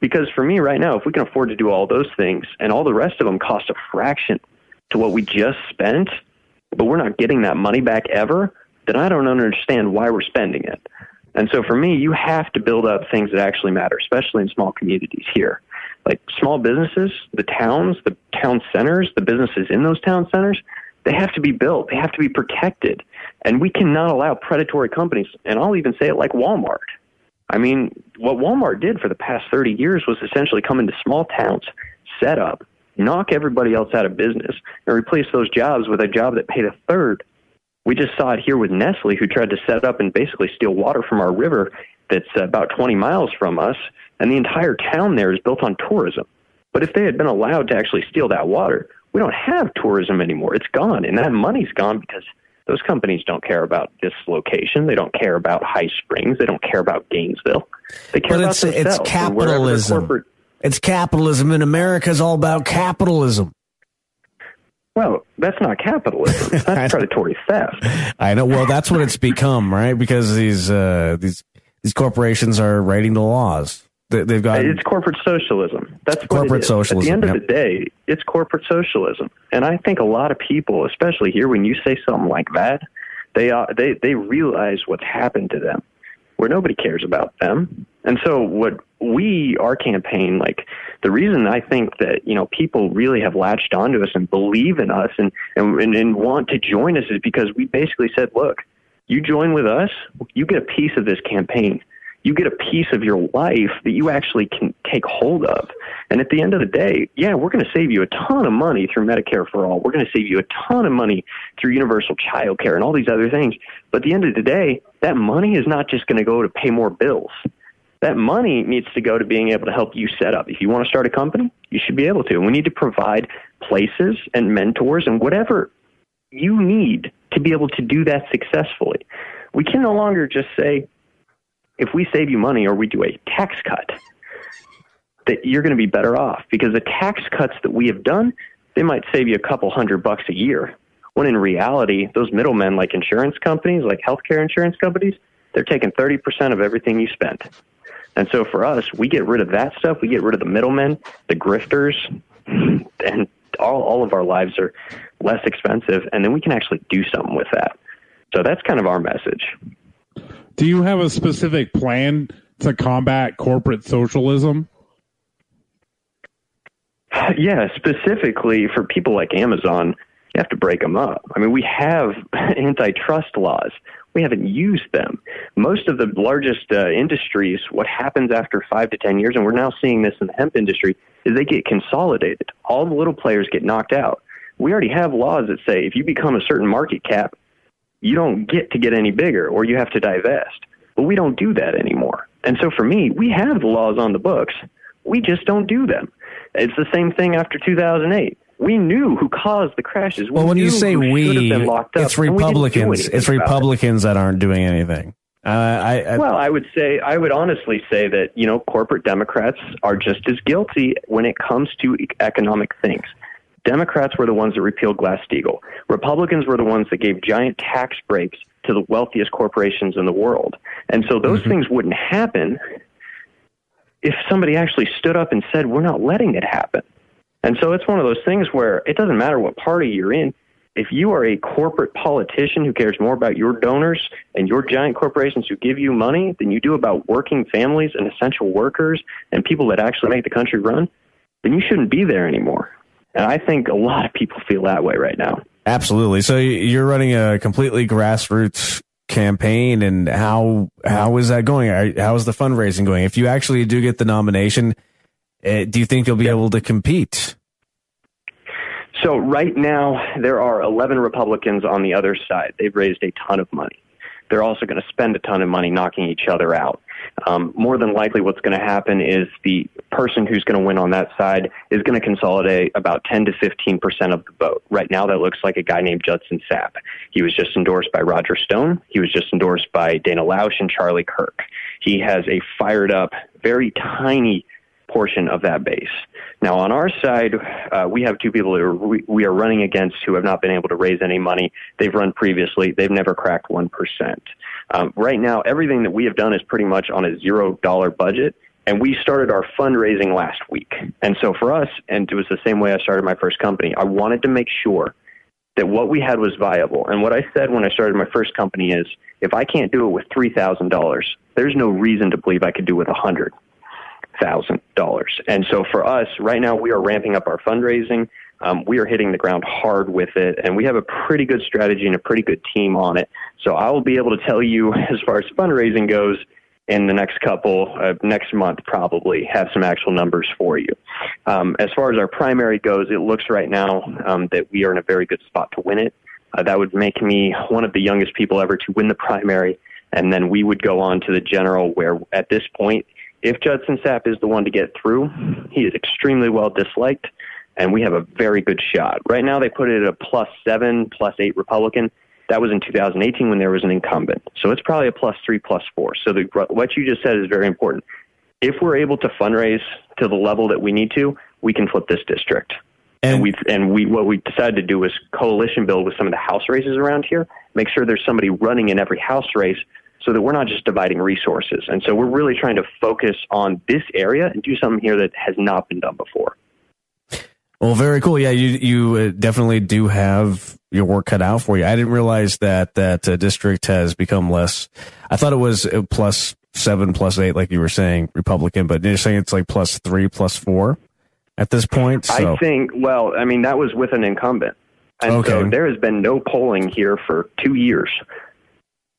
Because for me right now, if we can afford to do all those things and all the rest of them cost a fraction to what we just spent, but we're not getting that money back ever, then I don't understand why we're spending it. And so for me, you have to build up things that actually matter, especially in small communities here. Like small businesses, the towns, the town centers, the businesses in those town centers, they have to be built. They have to be protected. And we cannot allow predatory companies, and I'll even say it like Walmart. I mean, what Walmart did for the past 30 years was essentially come into small towns, set up, knock everybody else out of business, and replace those jobs with a job that paid a third. We just saw it here with Nestle, who tried to set up and basically steal water from our river that's about 20 miles from us, and the entire town there is built on tourism. But if they had been allowed to actually steal that water, we don't have tourism anymore. It's gone, and that money's gone because those companies don't care about this location. They don't care about High Springs. They don't care about Gainesville. They care But about it's themselves. it's and wherever the capitalism. corporate- It's capitalism, and America is all about capitalism. Well, that's not capitalism. [LAUGHS] That's predatory theft. I know. Well, that's what it's become, right? Because these uh, these these corporations are writing the laws. They, they've got It's corporate socialism. That's what Corporate it is. socialism, At the end yep. of the day, it's corporate socialism, and I think a lot of people, especially here, when you say something like that, they uh, they they realize what's happened to them, where nobody cares about them. And so, what we our campaign, like the reason I think that you know people really have latched onto us and believe in us and and, and, and want to join us is because we basically said, look, you join with us, you get a piece of this campaign you get a piece of your life that you actually can take hold of. And at the end of the day, yeah, we're going to save you a ton of money through Medicare for all. We're going to save you a ton of money through universal child care and all these other things. But at the end of the day, that money is not just going to go to pay more bills. That money needs to go to being able to help you set up. If you want to start a company, you should be able to. We need to provide places and mentors and whatever you need to be able to do that successfully. We can no longer just say, if we save you money or we do a tax cut, that you're going to be better off because the tax cuts that we have done, they might save you a couple hundred bucks a year. When in reality, those middlemen like insurance companies, like healthcare insurance companies, they're taking 30% of everything you spend. And so for us, we get rid of that stuff. We get rid of the middlemen, the grifters, and all, all of our lives are less expensive. And then we can actually do something with that. So that's kind of our message. Do you have a specific plan to combat corporate socialism? [SIGHS] Yeah, specifically for people like Amazon, you have to break them up. I mean, we have [LAUGHS] antitrust laws. We haven't used them. Most of the largest uh, industries, what happens after five to 10 years, and we're now seeing this in the hemp industry, is they get consolidated. All the little players get knocked out. We already have laws that say if you become a certain market cap, you don't get to get any bigger or you have to divest. But we don't do that anymore. And so for me, we have the laws on the books. We just don't do them. It's the same thing after 2008. We knew who caused the crashes. We well, when you say who should have we, locked up, it's and we didn't Republicans. It's it. Republicans that aren't doing anything. Uh, I, I Well, I would say, I would honestly say that, you know, corporate Democrats are just as guilty when it comes to economic things. Democrats were the ones that repealed Glass-Steagall. Republicans were the ones that gave giant tax breaks to the wealthiest corporations in the world. And so those things wouldn't happen if somebody actually stood up and said, we're not letting it happen. And so it's one of those things where it doesn't matter what party you're in. If you are a corporate politician who cares more about your donors and your giant corporations who give you money than you do about working families and essential workers and people that actually make the country run, then you shouldn't be there anymore. And I think a lot of people feel that way right now. Absolutely. So you're running a completely grassroots campaign, and how how is that going? How is the fundraising going? If you actually do get the nomination, uh, do you think you'll be able to compete? So right now, there are 11 Republicans on the other side. They've raised a ton of money. They're also going to spend a ton of money knocking each other out. Um, more than likely, what's going to happen is the person who's going to win on that side is going to consolidate about 10 to 15 percent of the vote. Right now, that looks like a guy named Judson Sapp. He was just endorsed by Roger Stone. He was just endorsed by Dana Loesch and Charlie Kirk. He has a fired up, very tiny portion of that base. Now, on our side, uh, we have two people that we, we are running against who have not been able to raise any money. They've run previously. They've never cracked 1%. Um, right now, everything that we have done is pretty much on a zero dollar budget. And we started our fundraising last week. And so for us, and it was the same way I started my first company, I wanted to make sure that what we had was viable. And what I said when I started my first company is if I can't do it with $3,000, there's no reason to believe I could do it with a hundred thousand dollars. And so for us, right now, we are ramping up our fundraising. Um, we are hitting the ground hard with it, and we have a pretty good strategy and a pretty good team on it. So I will be able to tell you, [LAUGHS] as far as fundraising goes, in the next couple, uh, next month probably, have some actual numbers for you. Um, as far as our primary goes, it looks right now um, that we are in a very good spot to win it. Uh, that would make me one of the youngest people ever to win the primary, and then we would go on to the general, where at this point, if Judson Sapp is the one to get through, he is extremely well disliked, and we have a very good shot. Right now, they put it at a plus seven, plus eight Republican. That was in 2018 when there was an incumbent. So it's probably a plus three, plus four. So the, what you just said is very important. If we're able to fundraise to the level that we need to, we can flip this district. And, we and we what we decided to do was coalition build with some of the house races around here. Make sure there's somebody running in every house race so that we're not just dividing resources. And so we're really trying to focus on this area and do something here that has not been done before. Well, very cool. Yeah, you you uh, definitely do have your work cut out for you. I didn't realize that that uh, district has become less. I thought it was uh, plus seven, plus eight, like you were saying, Republican, but you're saying it's like plus three, plus four at this point. So. I think. Well, I mean, that was with an incumbent, and Okay. so there has been no polling here for two years.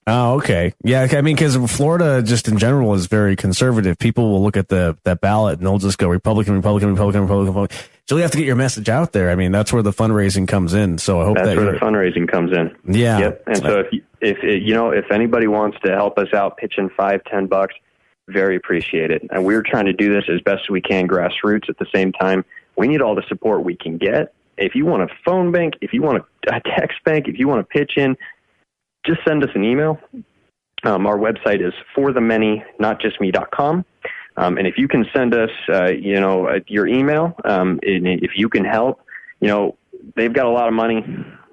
Oh, okay. Yeah, I mean, because Florida, just in general, is very conservative. People will look at the that ballot and they'll just go Republican, Republican, Republican, Republican. Republican. So you have to get your message out there. I mean, that's where the fundraising comes in. So I hope That's that where the fundraising comes in. yeah. Yep. And so if if you know if anybody wants to help us out, pitching five ten bucks, very appreciated. And we're trying to do this as best we can, grassroots. At the same time, we need all the support we can get. If you want a phone bank, if you want a, a text bank, if you want to pitch in, just send us an email. Um, our website is for the many, not just me.com. Um, and if you can send us, uh, you know, uh, your email, um, and if you can help, you know, they've got a lot of money,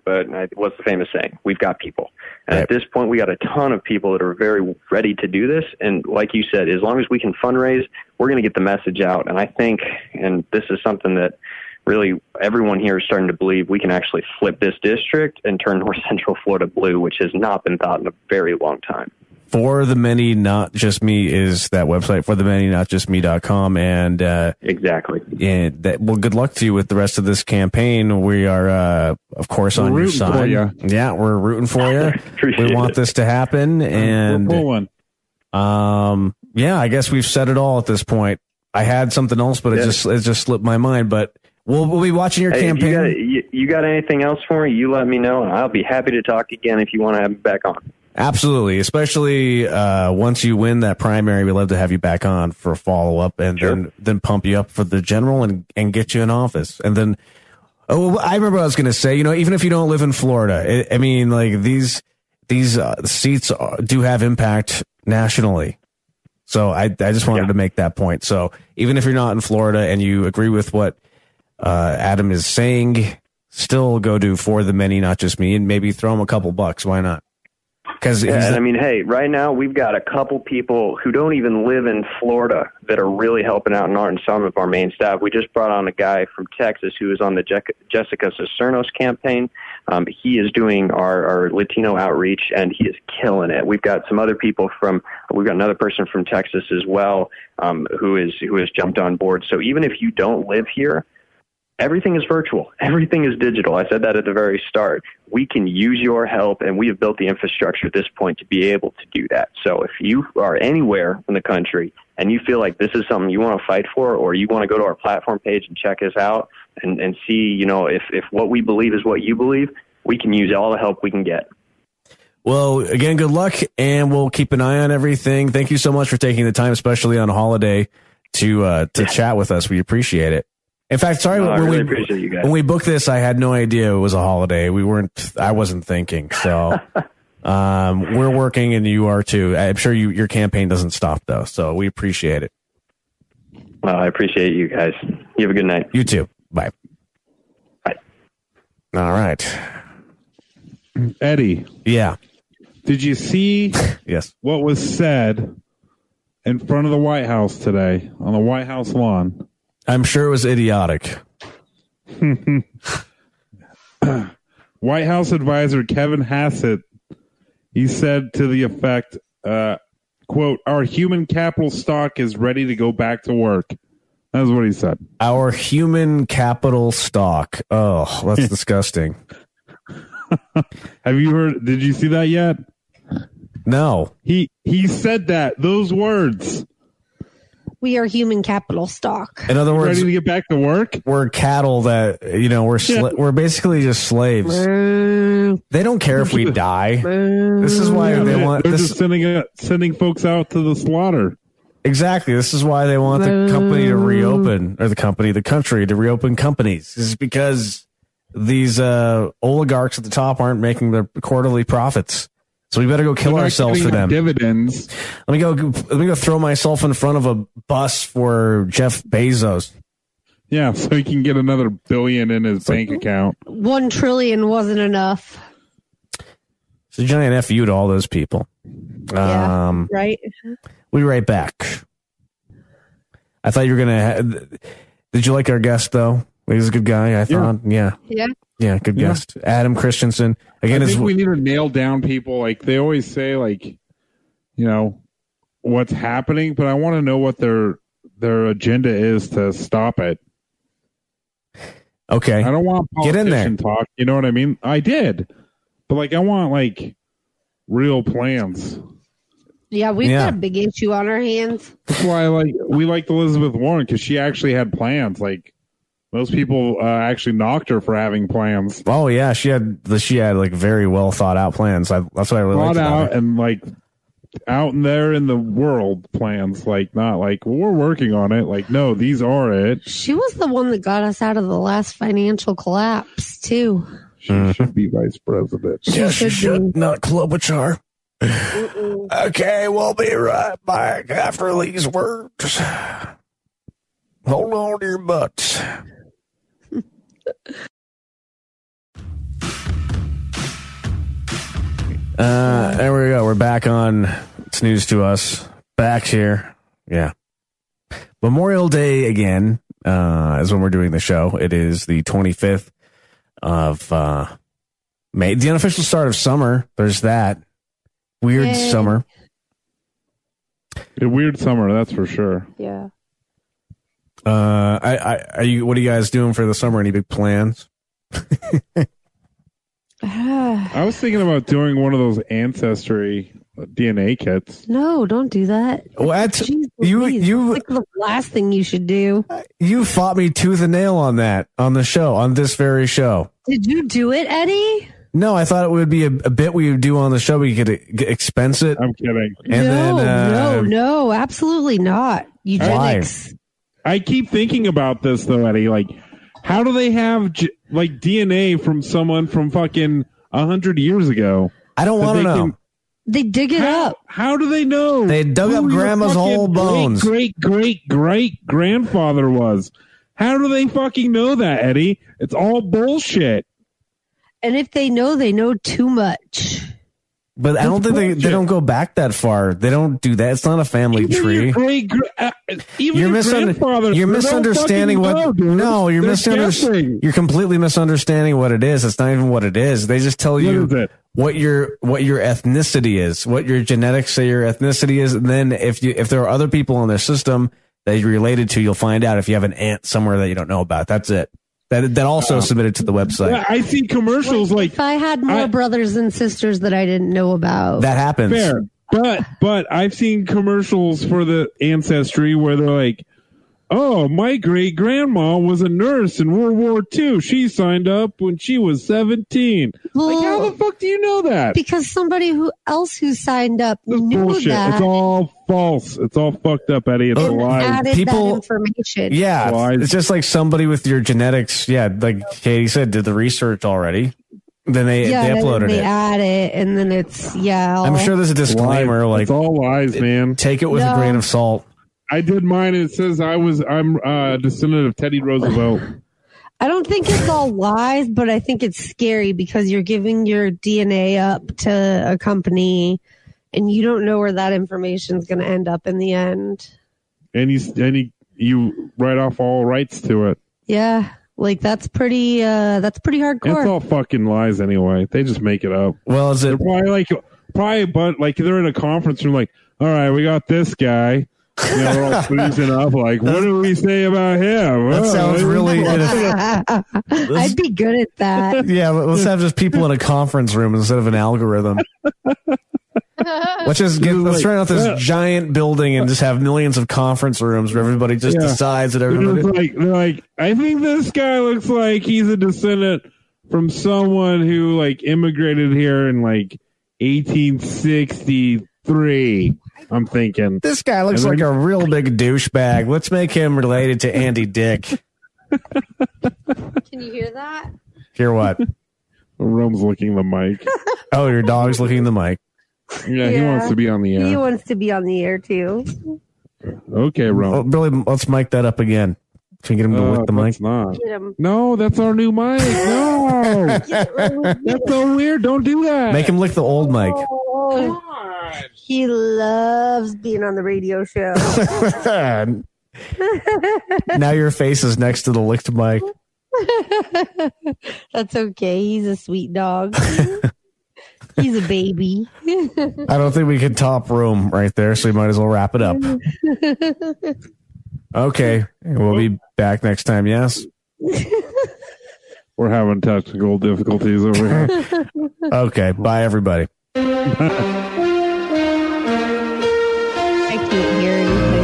but what's the famous saying? We've got people. And at this point, we got a ton of people that are very ready to do this. And like you said, as long as we can fundraise, we're going to get the message out. And I think, and this is something that really everyone here is starting to believe we can actually flip this district and turn [LAUGHS] North Central Florida blue, which has not been thought in a very long time. for the many, not just me is that website for the many, not just me.com. And, uh, Exactly. and that, well, good luck to you with the rest of this campaign. We are, uh, of course, We're on your rooting for side. ya. Yeah, we're rooting for you. [LAUGHS] We want it. this to happen. And, We're pulling. Um, yeah, I guess we've said it all at this point. I had something else, but it Yeah. just it just slipped my mind. But we'll we'll be watching your Hey, campaign. you, got, you, you got anything else for me? You let me know, and I'll be happy to talk again if you want to have me back on. Absolutely, especially uh, once you win that primary, we'd love to have you back on for a follow up, and Sure. then then pump you up for the general and and get you in office, and then. Oh, I remember what I was going to say. You know, even if you don't live in Florida, I, I mean, like these these uh, seats are, do have impact nationally. So I I just wanted Yeah. to make that point. So even if you're not in Florida and you agree with what uh, Adam is saying, still go do for the many, not just me, and maybe throw him a couple bucks. Why not? Because Yeah, and I mean, hey, right now we've got a couple people who don't even live in Florida that are really helping out in our and some of our main staff. We just brought on a guy from Texas who is on the Je- Jessica Cisneros campaign. Um, he is doing our, our Latino outreach, and he is killing it. We've got some other people from. We've got another person from Texas as well um, who is who has jumped on board. So even if you don't live here, everything is virtual. Everything is digital. I said that at the very start. We can use your help, and we have built the infrastructure at this point to be able to do that. So if you are anywhere in the country and you feel like this is something you want to fight for, or you want to go to our platform page and check us out and, and see, you know, if, if what we believe is what you believe, we can use all the help we can get. Well, again, good luck, and we'll keep an eye on everything. Thank you so much for taking the time, especially on a holiday, to uh, to chat with us. We appreciate it. In fact, sorry No, when really we appreciate you guys. when we booked this, I had no idea it was a holiday. We weren't. I wasn't thinking. So [LAUGHS] um, we're working, and you are too. I'm sure you your campaign doesn't stop though. So we appreciate it. Well, I appreciate you guys. You have a good night. You too. Bye. Bye. All right. Eddie, Yeah. did you see [LAUGHS] Yes. what was said in front of the White House today on the White House lawn? I'm sure it was idiotic. [LAUGHS] White House advisor Kevin Hassett, he said to the effect, uh, quote, our human capital stock is ready to go back to work. That's what he said. Our human capital stock. Oh, that's [LAUGHS] disgusting. [LAUGHS] Have you heard, did you see that yet? No. He, he said that, those words. We are human capital stock. In other words, Ready to get back to work? we're cattle that you know we're sla- Yeah. we're basically just slaves. They don't care if we die. This is why they They're want they're this just sending, uh, sending folks out to the slaughter. exactly. This is why they want the company to reopen or the company, the country to reopen companies. This is because these uh, oligarchs at the top aren't making their quarterly profits. So we better go kill They're ourselves for them. Dividends. Let me go. Let me go throw myself in front of a bus for Jeff Bezos. Yeah, so he can get another billion in his bank account. One trillion wasn't enough, It's a giant fu to all those people. Yeah. Um, right? We'll right back. I thought you were gonna. Ha- Did you like our guest though? He was a good guy. I thought. Yeah, Yeah. yeah, good Yeah. guest. Adam Christensen. Again, I is think we need to nail down people. Like they always say, like you know what's happening, but I want to know what their their agenda is to stop it. okay. I don't want Get in there. politician talk. You know what I mean? I did, but like I want like real plans. Yeah, we've Yeah. got a big issue on our hands. That's why I like we liked Elizabeth Warren because she actually had plans. Like most people uh, actually knocked her for having plans. Oh yeah, she had the she had like very well thought out plans. I, that's what I really thought liked out her. and like out in there in the world plans like not like well, we're working on it like no these are it She was the one that got us out of the last financial collapse, too. she Mm-hmm. should be vice president She should be. not Klobuchar. Okay, we'll be right back after these words. Hold on to your butts. Uh, there we go. We're back on. It's news to us. Back here. Yeah. Memorial Day again uh, is when we're doing the show. It is the 25th of uh, May. The unofficial start of summer. There's that. Weird Yay. summer. a weird summer that's for sure Yeah. Uh, I, I, are you? What are you guys doing for the summer? Any big plans? [SIGHS] i was thinking about doing one of those ancestry dna kits no, don't do that. What? Jeez You, Louise, you, it's like the last thing you should do. you fought me tooth and nail on that on the show on this very show. Did you do it, Eddie? No, I thought it would be a, a bit we would do on the show. We could uh, expense it. i'm kidding And no, then, uh, no, no, absolutely not. Eugenics. I keep thinking about this though eddie like how do they have j- like dna from someone from fucking a hundred years ago I don't want to know. can- They dig it How, up. how do they know? They dug up grandma's fucking whole bones. Great, great, great, great grandfather was. How do they fucking know that, Eddie? It's all bullshit. And if they know, they know too much. But I don't think they, they don't go back that far. They don't do that. It's not a family Even tree. your great, uh, even You're, your misunder- you're misunderstanding what. know, no, you're misunderstanding. You're completely misunderstanding what it is. It's not even what it is. They just tell What you is what your what your ethnicity is, what your genetics say your ethnicity is, and then if you if there are other people in their system that you're related to, you'll find out if you have an aunt somewhere that you don't know about. That's it. That that also submitted to the website. Yeah, I see commercials like if I had more I- brothers and sisters that I didn't know about, That happens. fair, but but I've seen commercials for the ancestry where they're like, "Oh, my great grandma was a nurse in World War II. She signed up when she was 17." like, how the fuck do you know that? because somebody who else who signed up This is knew bullshit. that It's all false. It's all fucked up, Eddie. It's a and lie. added People- that information. Yeah, Lies. it's just like somebody with your genetics. Yeah, like Katie said, did the research already. Then they yeah, they then uploaded they it. add it, and then it's yeah. I'm sure there's a disclaimer Lies. like it's all lies, man. take it with a grain of salt. I did mine. And it says I was I'm uh, a descendant of Teddy Roosevelt. I don't think it's all lies, but I think it's scary because you're giving your DNA up to a company, and you don't know where that information is going to end up in the end. and you and you, you write off all rights to it. Yeah, Like that's pretty. uh That's pretty hardcore. It's all fucking lies anyway. They just make it up. Well, is They're it? probably like, probably, but like they're in a conference room, like, all right, we got this guy. You know, they're all [LAUGHS] freezing up. Like, what do we say about him? That Oh, sounds really. I'd be good at that. [LAUGHS] yeah, let's have just people in a conference room instead of an algorithm. [LAUGHS] Let's just get let's Like, turn out this yeah. giant building and just have millions of conference rooms where everybody just Yeah. decides that They're everybody. like, they're like, I think this guy looks like he's a descendant from someone who like immigrated here in like 1863. I'm thinking. This guy looks like a real big douchebag. Let's make him related to Andy Dick. Can you hear that? Hear what? Rome's looking the mic. [LAUGHS] Oh, your dog's looking the mic. Yeah, he wants to be on the air. He wants to be on the air too. Okay, Oh, Rome. Billy, let's mic that up again. Can you get him to Uh, lick the mic? not. No, that's our new mic. [LAUGHS] No, that's so weird. Don't do that. Make him lick the old mic. Oh, he loves being on the radio show. [LAUGHS] now your face is next to the licked mic. [LAUGHS] That's okay. He's a sweet dog. He's a baby. I don't think we can top room right there, so we might as well wrap it up. Okay, we'll be back next time. Yes. [LAUGHS] We're having technical difficulties over here. [LAUGHS] Okay. Bye, everybody. I can't hear anything.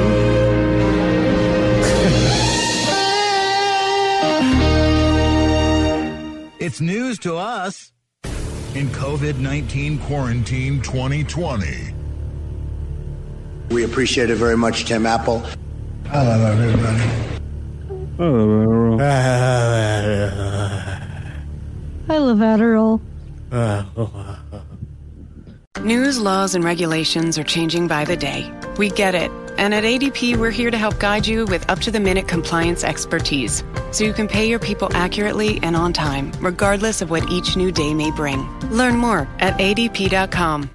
[LAUGHS] It's news to us in COVID 19 quarantine 2020. We appreciate it very much, Tim Apple. I love everybody. Oh, I love Adderall. News, laws, and regulations are changing by the day. We get it. And at ADP, we're here to help guide you with up to the minute compliance expertise so you can pay your people accurately and on time, regardless of what each new day may bring. Learn more at adp.com.